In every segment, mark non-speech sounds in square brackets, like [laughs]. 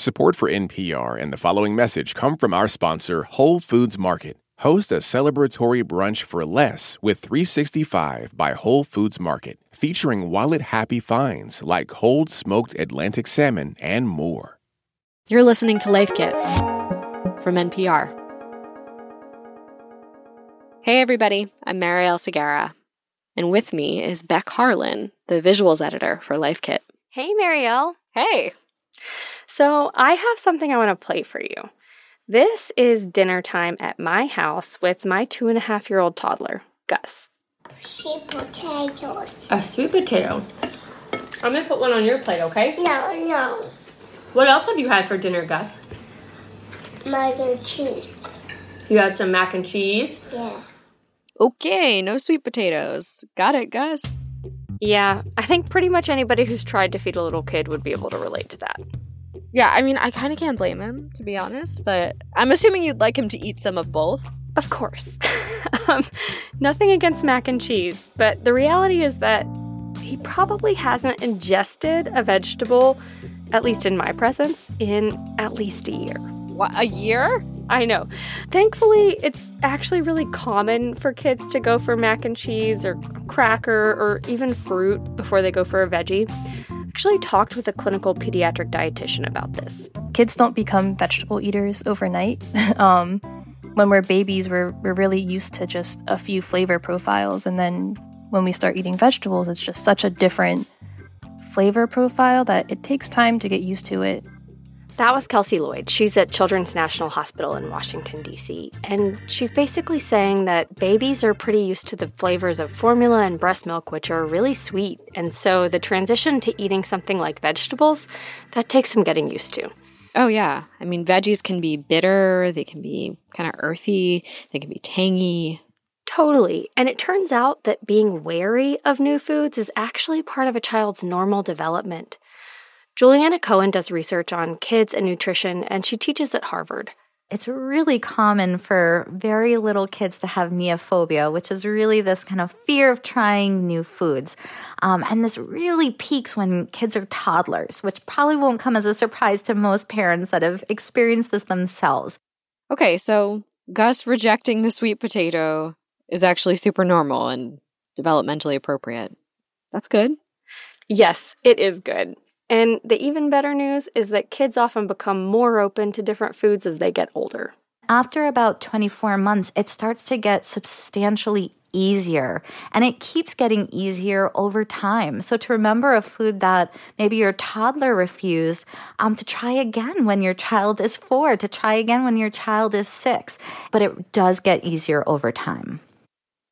Support for NPR and the following message come from our sponsor, Whole Foods Market. Host a celebratory brunch for less with 365 by Whole Foods Market, featuring wallet happy finds like cold smoked Atlantic salmon and more. You're listening to Life Kit from NPR. Hey, everybody, I'm Marielle Segarra, and with me is Beck Harlan, the visuals editor for Life Kit. Hey, Marielle. Hey. So, I have something I want to play for you. This is dinner time at my house with my two and a half year old toddler, Gus. Sweet potatoes. A sweet potato. I'm going to put one on your plate, okay? No, no. What else have you had for dinner, Gus? Mac and cheese. You had some mac and cheese. Yeah. Okay, no sweet potatoes. Got it, Gus. Yeah, I think pretty much anybody who's tried to feed a little kid would be able to relate to that. Yeah, I mean, I kind of can't blame him, to be honest, but I'm assuming you'd like him to eat some of both. Of course. [laughs] um, nothing against mac and cheese, but the reality is that he probably hasn't ingested a vegetable, at least in my presence, in at least a year. What, a year? I know. Thankfully, it's actually really common for kids to go for mac and cheese or cracker or even fruit before they go for a veggie. Actually talked with a clinical pediatric dietitian about this. Kids don't become vegetable eaters overnight. [laughs] um, when we're babies, we're, we're really used to just a few flavor profiles. And then when we start eating vegetables, it's just such a different flavor profile that it takes time to get used to it. That was Kelsey Lloyd. She's at Children's National Hospital in Washington, D.C. And she's basically saying that babies are pretty used to the flavors of formula and breast milk, which are really sweet. And so the transition to eating something like vegetables, that takes some getting used to. Oh, yeah. I mean, veggies can be bitter, they can be kind of earthy, they can be tangy. Totally. And it turns out that being wary of new foods is actually part of a child's normal development. Juliana Cohen does research on kids and nutrition, and she teaches at Harvard. It's really common for very little kids to have neophobia, which is really this kind of fear of trying new foods. Um, and this really peaks when kids are toddlers, which probably won't come as a surprise to most parents that have experienced this themselves. Okay, so Gus rejecting the sweet potato is actually super normal and developmentally appropriate. That's good. Yes, it is good. And the even better news is that kids often become more open to different foods as they get older. After about 24 months, it starts to get substantially easier and it keeps getting easier over time. So to remember a food that maybe your toddler refused, um, to try again when your child is four, to try again when your child is six. But it does get easier over time.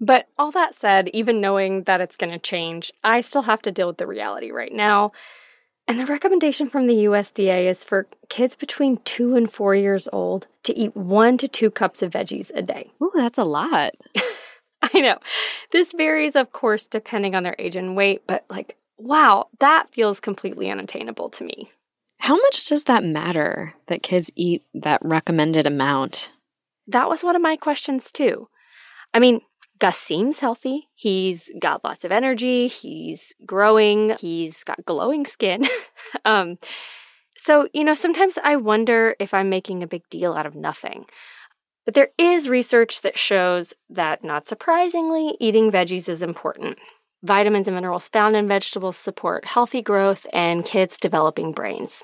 But all that said, even knowing that it's going to change, I still have to deal with the reality right now. And the recommendation from the USDA is for kids between two and four years old to eat one to two cups of veggies a day. Ooh, that's a lot. [laughs] I know. This varies, of course, depending on their age and weight, but like, wow, that feels completely unattainable to me. How much does that matter that kids eat that recommended amount? That was one of my questions, too. I mean, Gus seems healthy. He's got lots of energy. He's growing. He's got glowing skin. [laughs] um, so, you know, sometimes I wonder if I'm making a big deal out of nothing. But there is research that shows that, not surprisingly, eating veggies is important. Vitamins and minerals found in vegetables support healthy growth and kids' developing brains.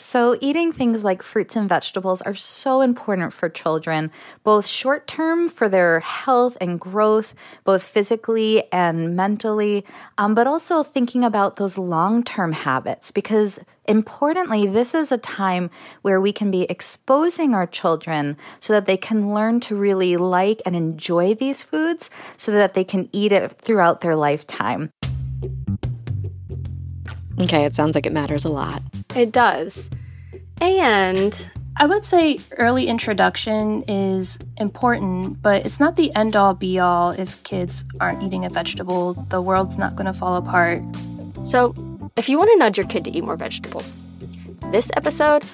So, eating things like fruits and vegetables are so important for children, both short term for their health and growth, both physically and mentally, um, but also thinking about those long term habits because importantly, this is a time where we can be exposing our children so that they can learn to really like and enjoy these foods so that they can eat it throughout their lifetime. Okay, it sounds like it matters a lot. It does. And I would say early introduction is important, but it's not the end all be all if kids aren't eating a vegetable. The world's not going to fall apart. So, if you want to nudge your kid to eat more vegetables, this episode,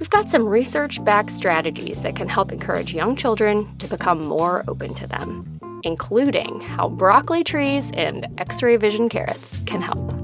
we've got some research backed strategies that can help encourage young children to become more open to them, including how broccoli trees and x ray vision carrots can help.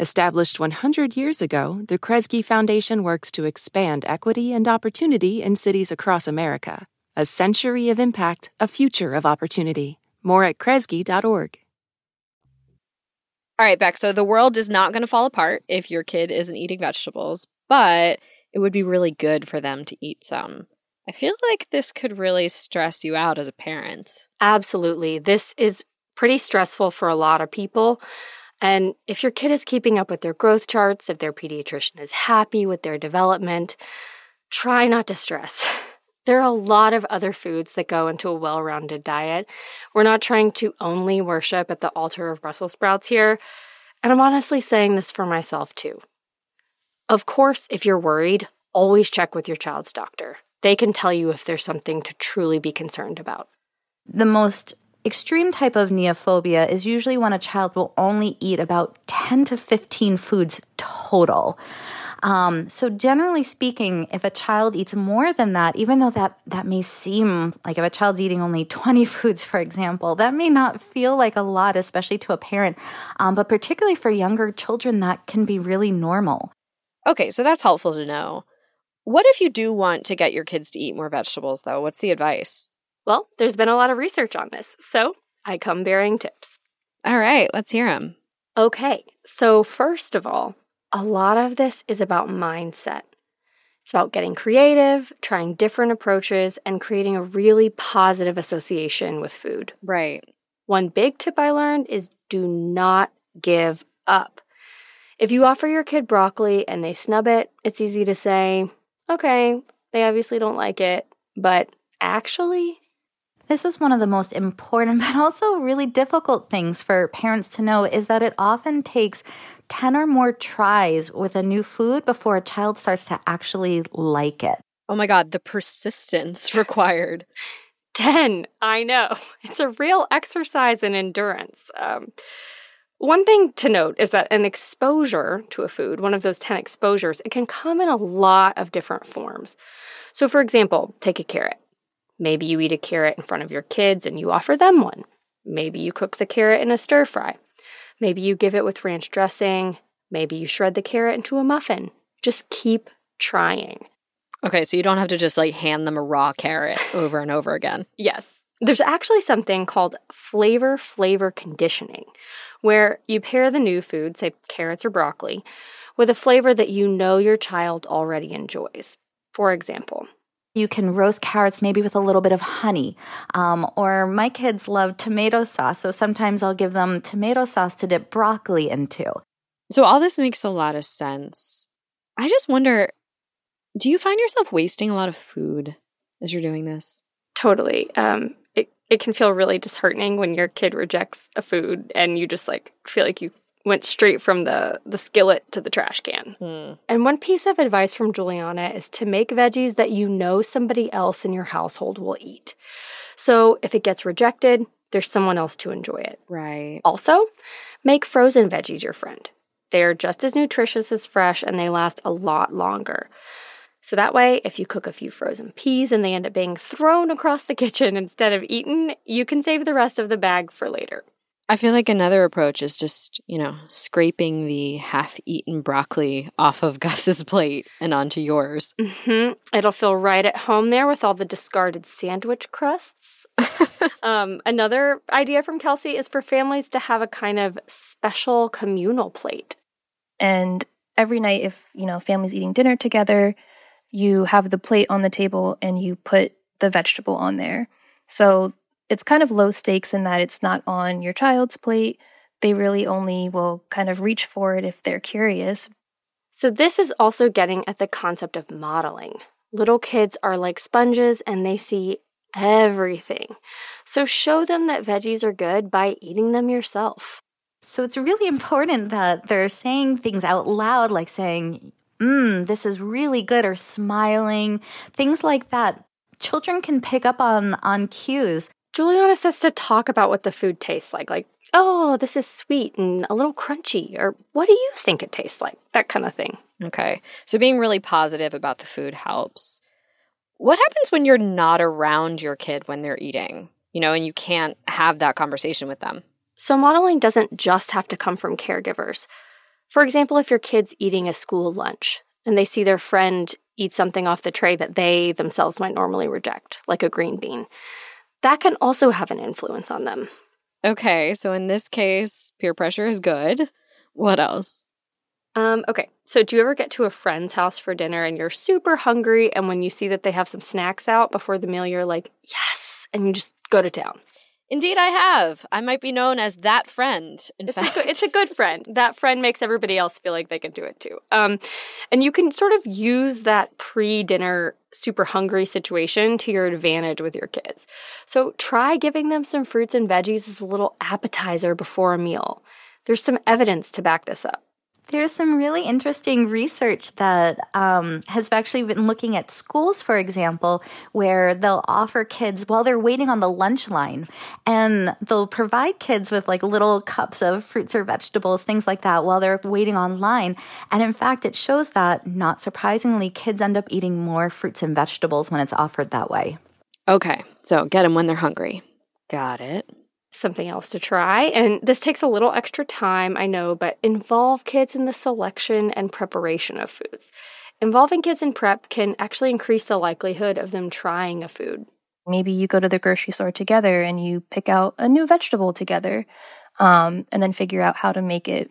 Established 100 years ago, the Kresge Foundation works to expand equity and opportunity in cities across America. A century of impact, a future of opportunity. More at kresge.org. All right, Beck. So the world is not going to fall apart if your kid isn't eating vegetables, but it would be really good for them to eat some. I feel like this could really stress you out as a parent. Absolutely. This is pretty stressful for a lot of people. And if your kid is keeping up with their growth charts, if their pediatrician is happy with their development, try not to stress. [laughs] There are a lot of other foods that go into a well rounded diet. We're not trying to only worship at the altar of Brussels sprouts here. And I'm honestly saying this for myself too. Of course, if you're worried, always check with your child's doctor. They can tell you if there's something to truly be concerned about. The most extreme type of neophobia is usually when a child will only eat about 10 to 15 foods total. Um, so generally speaking, if a child eats more than that, even though that that may seem like if a child's eating only [laughs] 20 foods, for example, that may not feel like a lot, especially to a parent. Um, but particularly for younger children, that can be really normal. Okay, so that's helpful to know. What if you do want to get your kids to eat more vegetables, though? What's the advice? Well, there's been a lot of research on this, so I come bearing tips. All right, let's hear them. Okay, so first of all, a lot of this is about mindset. It's about getting creative, trying different approaches, and creating a really positive association with food. Right. One big tip I learned is do not give up. If you offer your kid broccoli and they snub it, it's easy to say, okay, they obviously don't like it, but actually, this is one of the most important, [laughs] but also really difficult things for parents to know is that it often takes 10 or more tries with a new food before a child starts to actually like it. Oh my God, the persistence [laughs] required. 10. I know. [laughs] It's a real exercise in endurance. Um, one thing to note is that an exposure to a food, one of those 10 exposures, it can come in a lot of different forms. So, for example, take a carrot. Maybe you eat a carrot in front of your kids and you offer them one. Maybe you cook the carrot in a stir fry. Maybe you give it with ranch dressing. Maybe you shred the carrot into a muffin. Just keep trying. Okay, so you don't have to just like hand them a raw carrot [laughs] over and over again. Yes. There's actually something called flavor flavor conditioning, where you pair the new food, say carrots or broccoli, with a flavor that you know your child already enjoys. For example, you can roast carrots maybe with a little bit of honey. Um, or my kids love tomato sauce, so sometimes I'll give them tomato sauce to dip broccoli into. So, all this makes a lot of sense. I just wonder do you find yourself wasting a lot of food as you're doing this? Totally. Um, it, it can feel really disheartening when your kid rejects a food and you just like feel like you went straight from the, the skillet to the trash can. Hmm. And one piece of advice from Juliana is to make veggies that you know somebody else in your household will eat. So if it gets rejected, there's someone else to enjoy it. Right. Also, make frozen veggies your friend. They are just as nutritious as fresh and they last a lot longer. So that way, if you cook a few frozen peas and they end up being thrown across the kitchen [laughs] instead of eaten, you can save the rest of the bag for later. I feel like another approach is just, you know, scraping the half eaten broccoli off of [laughs] Gus's plate and onto yours. hmm It'll feel right at home there with all the discarded sandwich crusts. [laughs] um, another idea from Kelsey is for families to have a kind of special communal plate. And every night, if, you know, family's eating dinner together, you have the plate on the table and you put the vegetable on there. So it's kind of low stakes in that it's not on your child's plate. They really only will kind of reach for it if they're curious. So, this is also getting at the concept of modeling. Little kids are like sponges and they see everything. So, show them that veggies are good by eating them yourself. So, it's really important that they're saying things out loud, like saying, Mmm, this is really good, or smiling, things like that. Children can pick up on, on cues. Juliana says to talk about what the food tastes like, like, oh, this is sweet and a little crunchy, or what do you think it tastes like? That kind of thing. Okay. So being really positive about the food helps. What happens when you're not around your kid when they're eating, you know, and you can't have that conversation with them? So modeling doesn't just have to come from caregivers. For example, if your kid's eating a school lunch and they see their friend eat something off the tray that they themselves might normally reject, like a green bean, that can also have an influence on them. Okay, so in this case, peer pressure is good. What else? Um, okay, so do you ever get to a friend's house for dinner and you're super hungry, and when you see that they have some snacks out before the meal, you're like, yes, and you just go to town? Indeed, I have. I might be known as that friend. In it's fact, a good, it's a good friend. That friend makes everybody else feel like they can do it too. Um, and you can sort of use that pre-dinner super hungry situation to your advantage with your kids. So try giving them some fruits and veggies as a little appetizer before a meal. There's some evidence to back this up. There's some really interesting research that um, has actually been looking at schools, for example, where they'll offer kids while they're waiting on the lunch line, and they'll provide kids with like little cups of fruits or vegetables, things like that, while they're waiting online. And in fact, it shows that, not surprisingly, kids end up eating more fruits and vegetables when it's offered that way. Okay, so get them when they're hungry. Got it something else to try. And this takes a little extra time, I know, but involve kids in the selection and preparation of foods. Involving kids in prep can actually increase the likelihood of them trying a food. Maybe you go to the grocery store together and you pick out a new vegetable together um, and then figure out how to make it.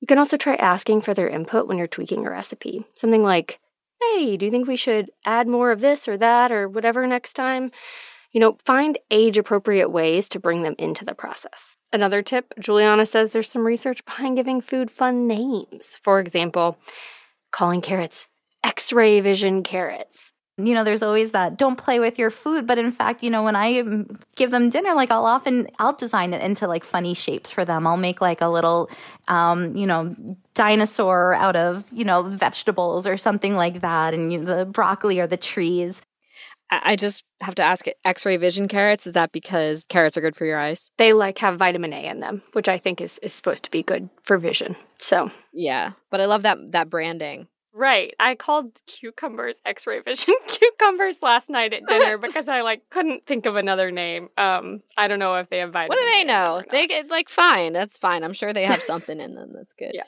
You can also try asking for their input when you're tweaking a recipe. Something like, hey, do you think we should add more of this or that or whatever next time? You know, find age appropriate ways to bring them into the process. Another tip Juliana says there's some research behind giving food fun names. For example, calling carrots X ray vision carrots. You know, there's always that don't play with your food. But in fact, you know, when I give them dinner, like I'll often, I'll design it into like funny shapes for them. I'll make like a little, um, you know, dinosaur out of, you know, vegetables or something like that. And you know, the broccoli or the trees. I just have to ask X-ray vision carrots. Is that because carrots are good for your eyes? They like have vitamin A in them, which I think is is supposed to be good for vision. So yeah, but I love that that branding. Right. I called cucumbers X-ray vision [laughs] cucumbers last night at dinner [laughs] because I like couldn't think of another name. Um, I don't know if they have vitamin. What do they know? They get like fine. That's fine. I'm sure they have something in them that's good. [laughs] Yeah.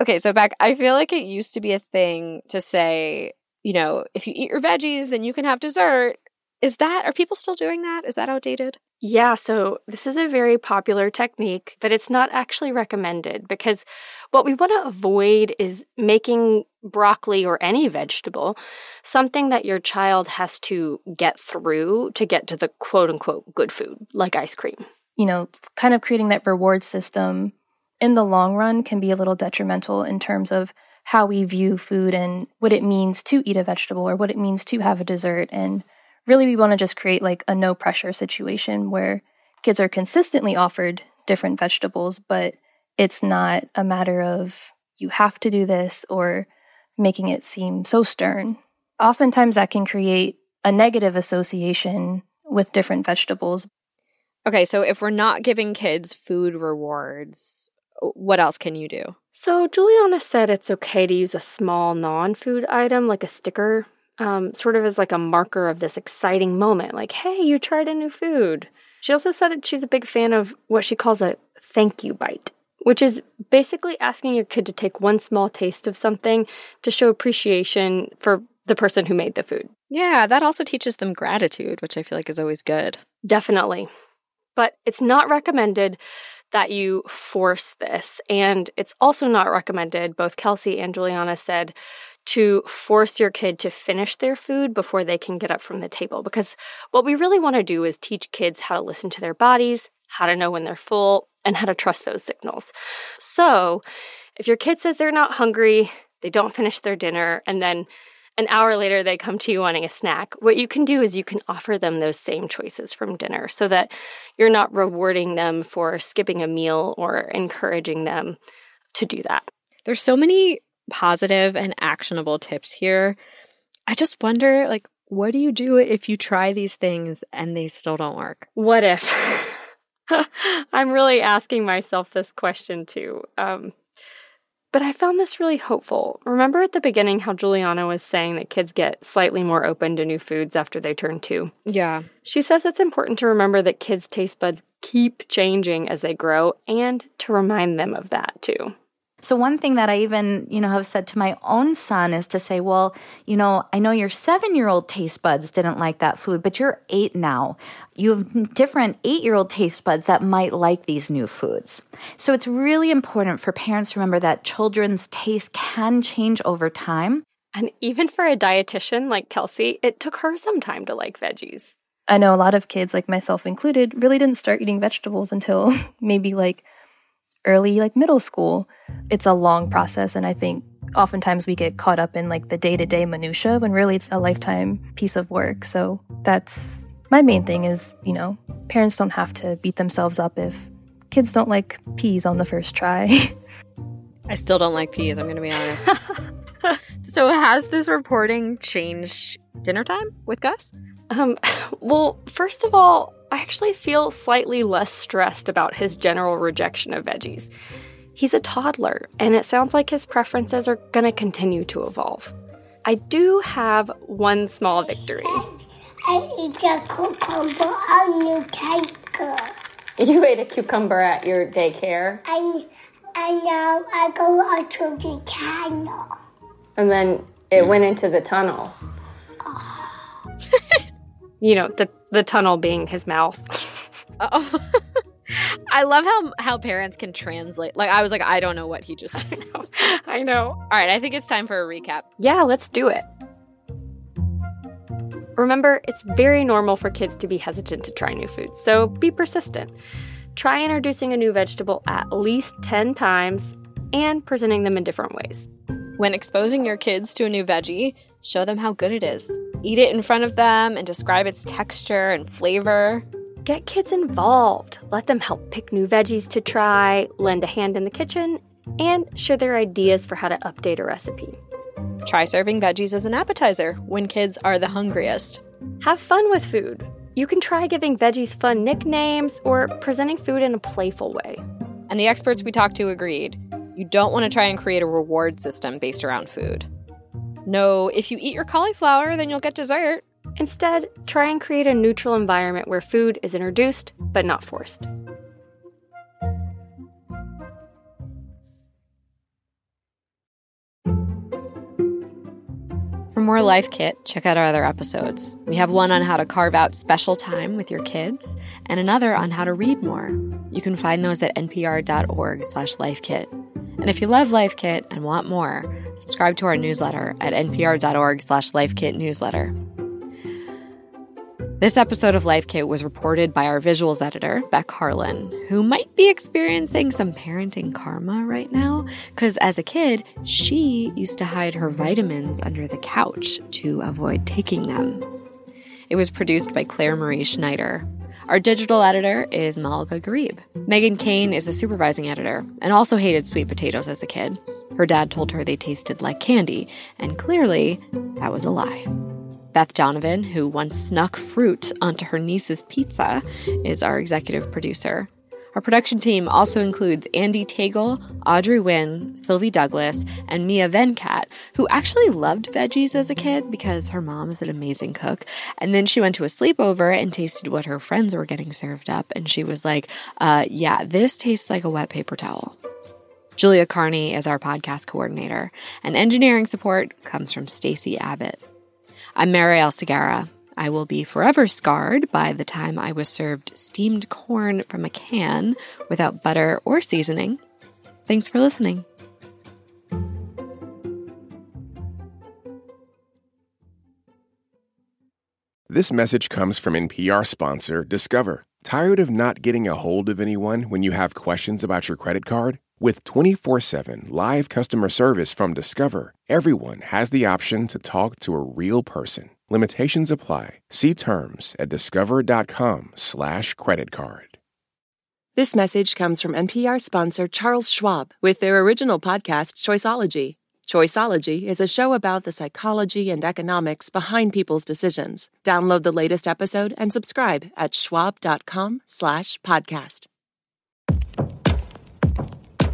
Okay, so Beck. I feel like it used to be a thing to say you know, if you eat your veggies, then you can have dessert. Is that, are people still doing that? Is that outdated? Yeah, so this is a very popular technique, but it's not actually recommended because what we want to avoid is making broccoli or any vegetable something that your child has to get through to get to the quote unquote good food, like ice cream. You know, kind of creating that reward system in the long run can be a little detrimental in terms of how we view food and what it means to eat a vegetable or what it means to have a dessert. And really, we want to just create like a no pressure situation where kids are consistently offered different vegetables, but it's not a matter of you have to do this or making it seem so stern. Oftentimes, that can create a negative association with different vegetables. Okay, so if we're not giving kids food rewards, what else can you do? So, Juliana said it's okay to use a small non food item like a sticker, um, sort of as like a marker of this exciting moment, like, hey, you tried a new food. She also said that she's a big fan of what she calls a thank you bite, which is basically asking your kid to take one small taste of something to show appreciation for the person who made the food. Yeah, that also teaches them gratitude, which I feel like is always good. Definitely. But it's not recommended that you force this. And it's also not recommended, both Kelsey and Juliana said, to force your kid to finish their food before they can get up from the table. Because what we really want to do is teach kids how to listen to their bodies, how to know when they're full, and how to trust those signals. So if your kid says they're not hungry, they don't finish their dinner, and then an hour later they come to you wanting a snack, what you can do is you can offer them those same choices from dinner so that you're not rewarding them for skipping a meal or encouraging them to do that. There's so many positive and actionable tips here. I just wonder like what do you do if you try these things and they still don't work? What if? [laughs] I'm really asking myself this question too. Um, but I found this really hopeful. Remember at the beginning how Juliana was saying that kids get slightly more open to new foods after they turn two? Yeah. She says it's important to remember that kids' taste buds keep changing as they grow and to remind them of that too. So one thing that I even, you know, have said to my own son is to say, well, you know, I know your 7-year-old taste buds didn't like that food, but you're 8 now. You have different 8-year-old taste buds that might like these new foods. So it's really important for parents to remember that children's taste can change over time. And even for a dietitian like Kelsey, it took her some time to like veggies. I know a lot of kids, like myself included, really didn't start eating vegetables until [laughs] maybe like early like middle school it's a long process and i think oftentimes we get caught up in like the day-to-day minutia when really it's a lifetime piece of work. So that's my main thing is you know parents don't have to beat themselves up if kids don't like peas on the first try. [laughs] I still don't like peas i'm gonna be honest. [laughs] So has this reporting changed dinner time with gus? Um [laughs] well first of all I actually feel slightly less stressed about his general rejection of veggies. He's a toddler, and it sounds like his preferences are going to continue to evolve. I do have one small victory. I eat a cucumber on your daycare. You ate a cucumber at your daycare? And, and now I go out to the tunnel. And then it went into the tunnel. [laughs] you know, the the tunnel being his mouth. oh. [laughs] I love how how parents can translate. Like I was like, I don't know what he just said. [laughs] I know. All right, I think it's time for a recap. Yeah, let's do it. Remember, it's very normal for kids to be hesitant to try new foods, so be persistent. Try introducing a new vegetable at least 10 times and presenting them in different ways. When exposing your kids to a new veggie, show them how good it is. Eat it in front of them and describe its texture and flavor. Get kids involved. Let them help pick new veggies to try, lend a hand in the kitchen, and share their ideas for how to update a recipe. Try serving veggies as an appetizer when kids are the hungriest. Have fun with food. You can try giving veggies fun nicknames or presenting food in a playful way. And the experts we talked to agreed you don't want to try and create a reward system based around food. No, if you eat your cauliflower, then you'll get dessert. Instead, try and create a neutral environment where food is introduced but not forced. For more Life Kit, check out our other episodes. We have one on how to carve out special time with your kids and another on how to read more. You can find those at npr.org/lifekit. And if you love Life Kit and want more, subscribe to our newsletter at npr.org/lifekitnewsletter. This episode of Life Kit was reported by our visuals editor, Beck Harlan, who might be experiencing some parenting karma right now because as a kid, she used to hide her vitamins under the couch to avoid taking them. It was produced by Claire Marie Schneider. Our digital editor is Malaka Gharib. Meghan Keane is the supervising editor and also hated sweet potatoes as a kid. Her dad told her they tasted like candy, and clearly that was a lie. Beth Donovan, who once snuck fruit onto her niece's pizza, is our executive producer. Our production team also includes Andee Tagle, Audrey Nguyen, Sylvie Douglis, and Mia Venkat, who actually loved veggies as a kid because her mom is an amazing cook. And then she went to a sleepover and tasted what her friends were getting served up, and she was like, uh, yeah, this tastes like a wet paper towel. Julia Carney is our podcast coordinator, and engineering support comes from Stacy Abbott. I'm Marielle Segarra. I will be forever scarred by the time I was served steamed corn from a can without butter or seasoning. Thanks for listening. This message comes from NPR sponsor Discover. Tired of not getting a hold of anyone when you have questions about your credit card? With 24 7 live customer service from Discover, everyone has the option to talk to a real person. Limitations apply. See terms at discover.com/slash credit card. This message comes from NPR sponsor Charles Schwab with their original podcast, Choiceology. Choiceology is a show about the psychology and economics behind people's decisions. Download the latest episode and subscribe at schwab.com slash podcast.